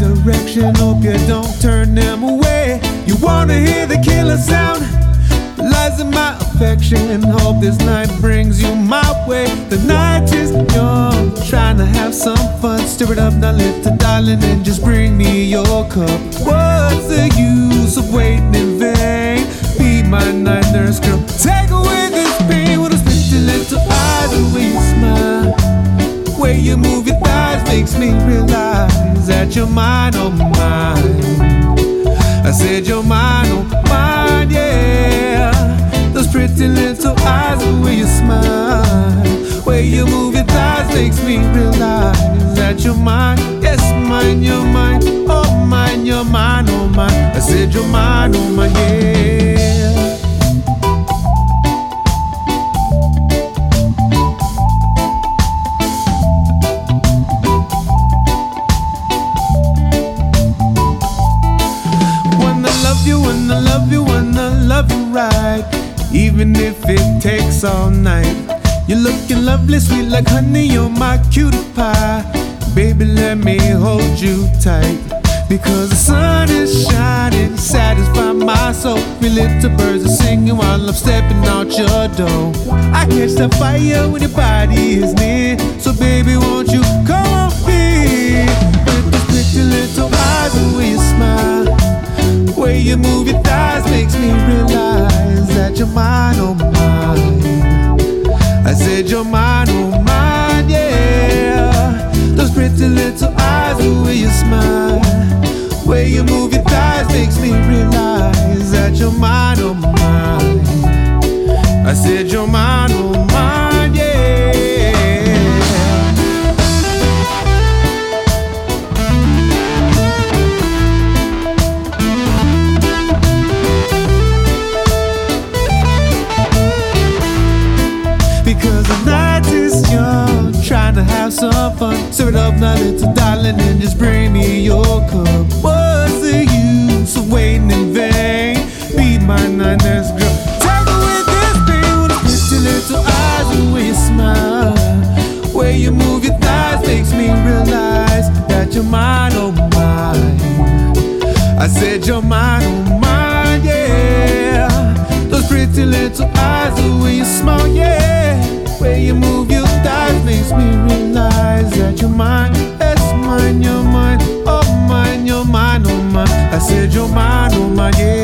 direction, hope you don't turn them away. You wanna hear the killer sound? Lies in my affection, hope this night brings you my way. The night to have some fun. Stir it up, now little darling, and just bring me your cup. What's the use of waiting in vain? Be my night nurse, girl. Take away this pain with those pretty little eyes, the way you smile way you move your thighs makes me realize that you're mine, oh mine. I said you're that you're mine. Yes, mine, you're mine, oh mine, you're mine, oh mine. Oh, I said you're mine, oh mine, yeah. Wanna love you, wanna love you, wanna love you right. Even if it takes all night. You're looking lovely, sweet like honey, you're my cutie pie. Let me hold you tight. Because the sun is shining, satisfy my soul. Three little birds are singing while I'm stepping out your door. I catch the fire when your body is near. So, baby, won't you come on me? With those pretty little eyes and way you smile. The Way you move your thighs makes me realize that you're mine, oh mine. I said you're mine, pretty little eyes, the way you smile. the Way you move your thighs makes me realize that you're mine, oh mine. I said you're mine, oh mine, have some fun. Stir it up now, little darling, and just bring me your cup. What's the use of waiting in vain? Be my night nurse mine,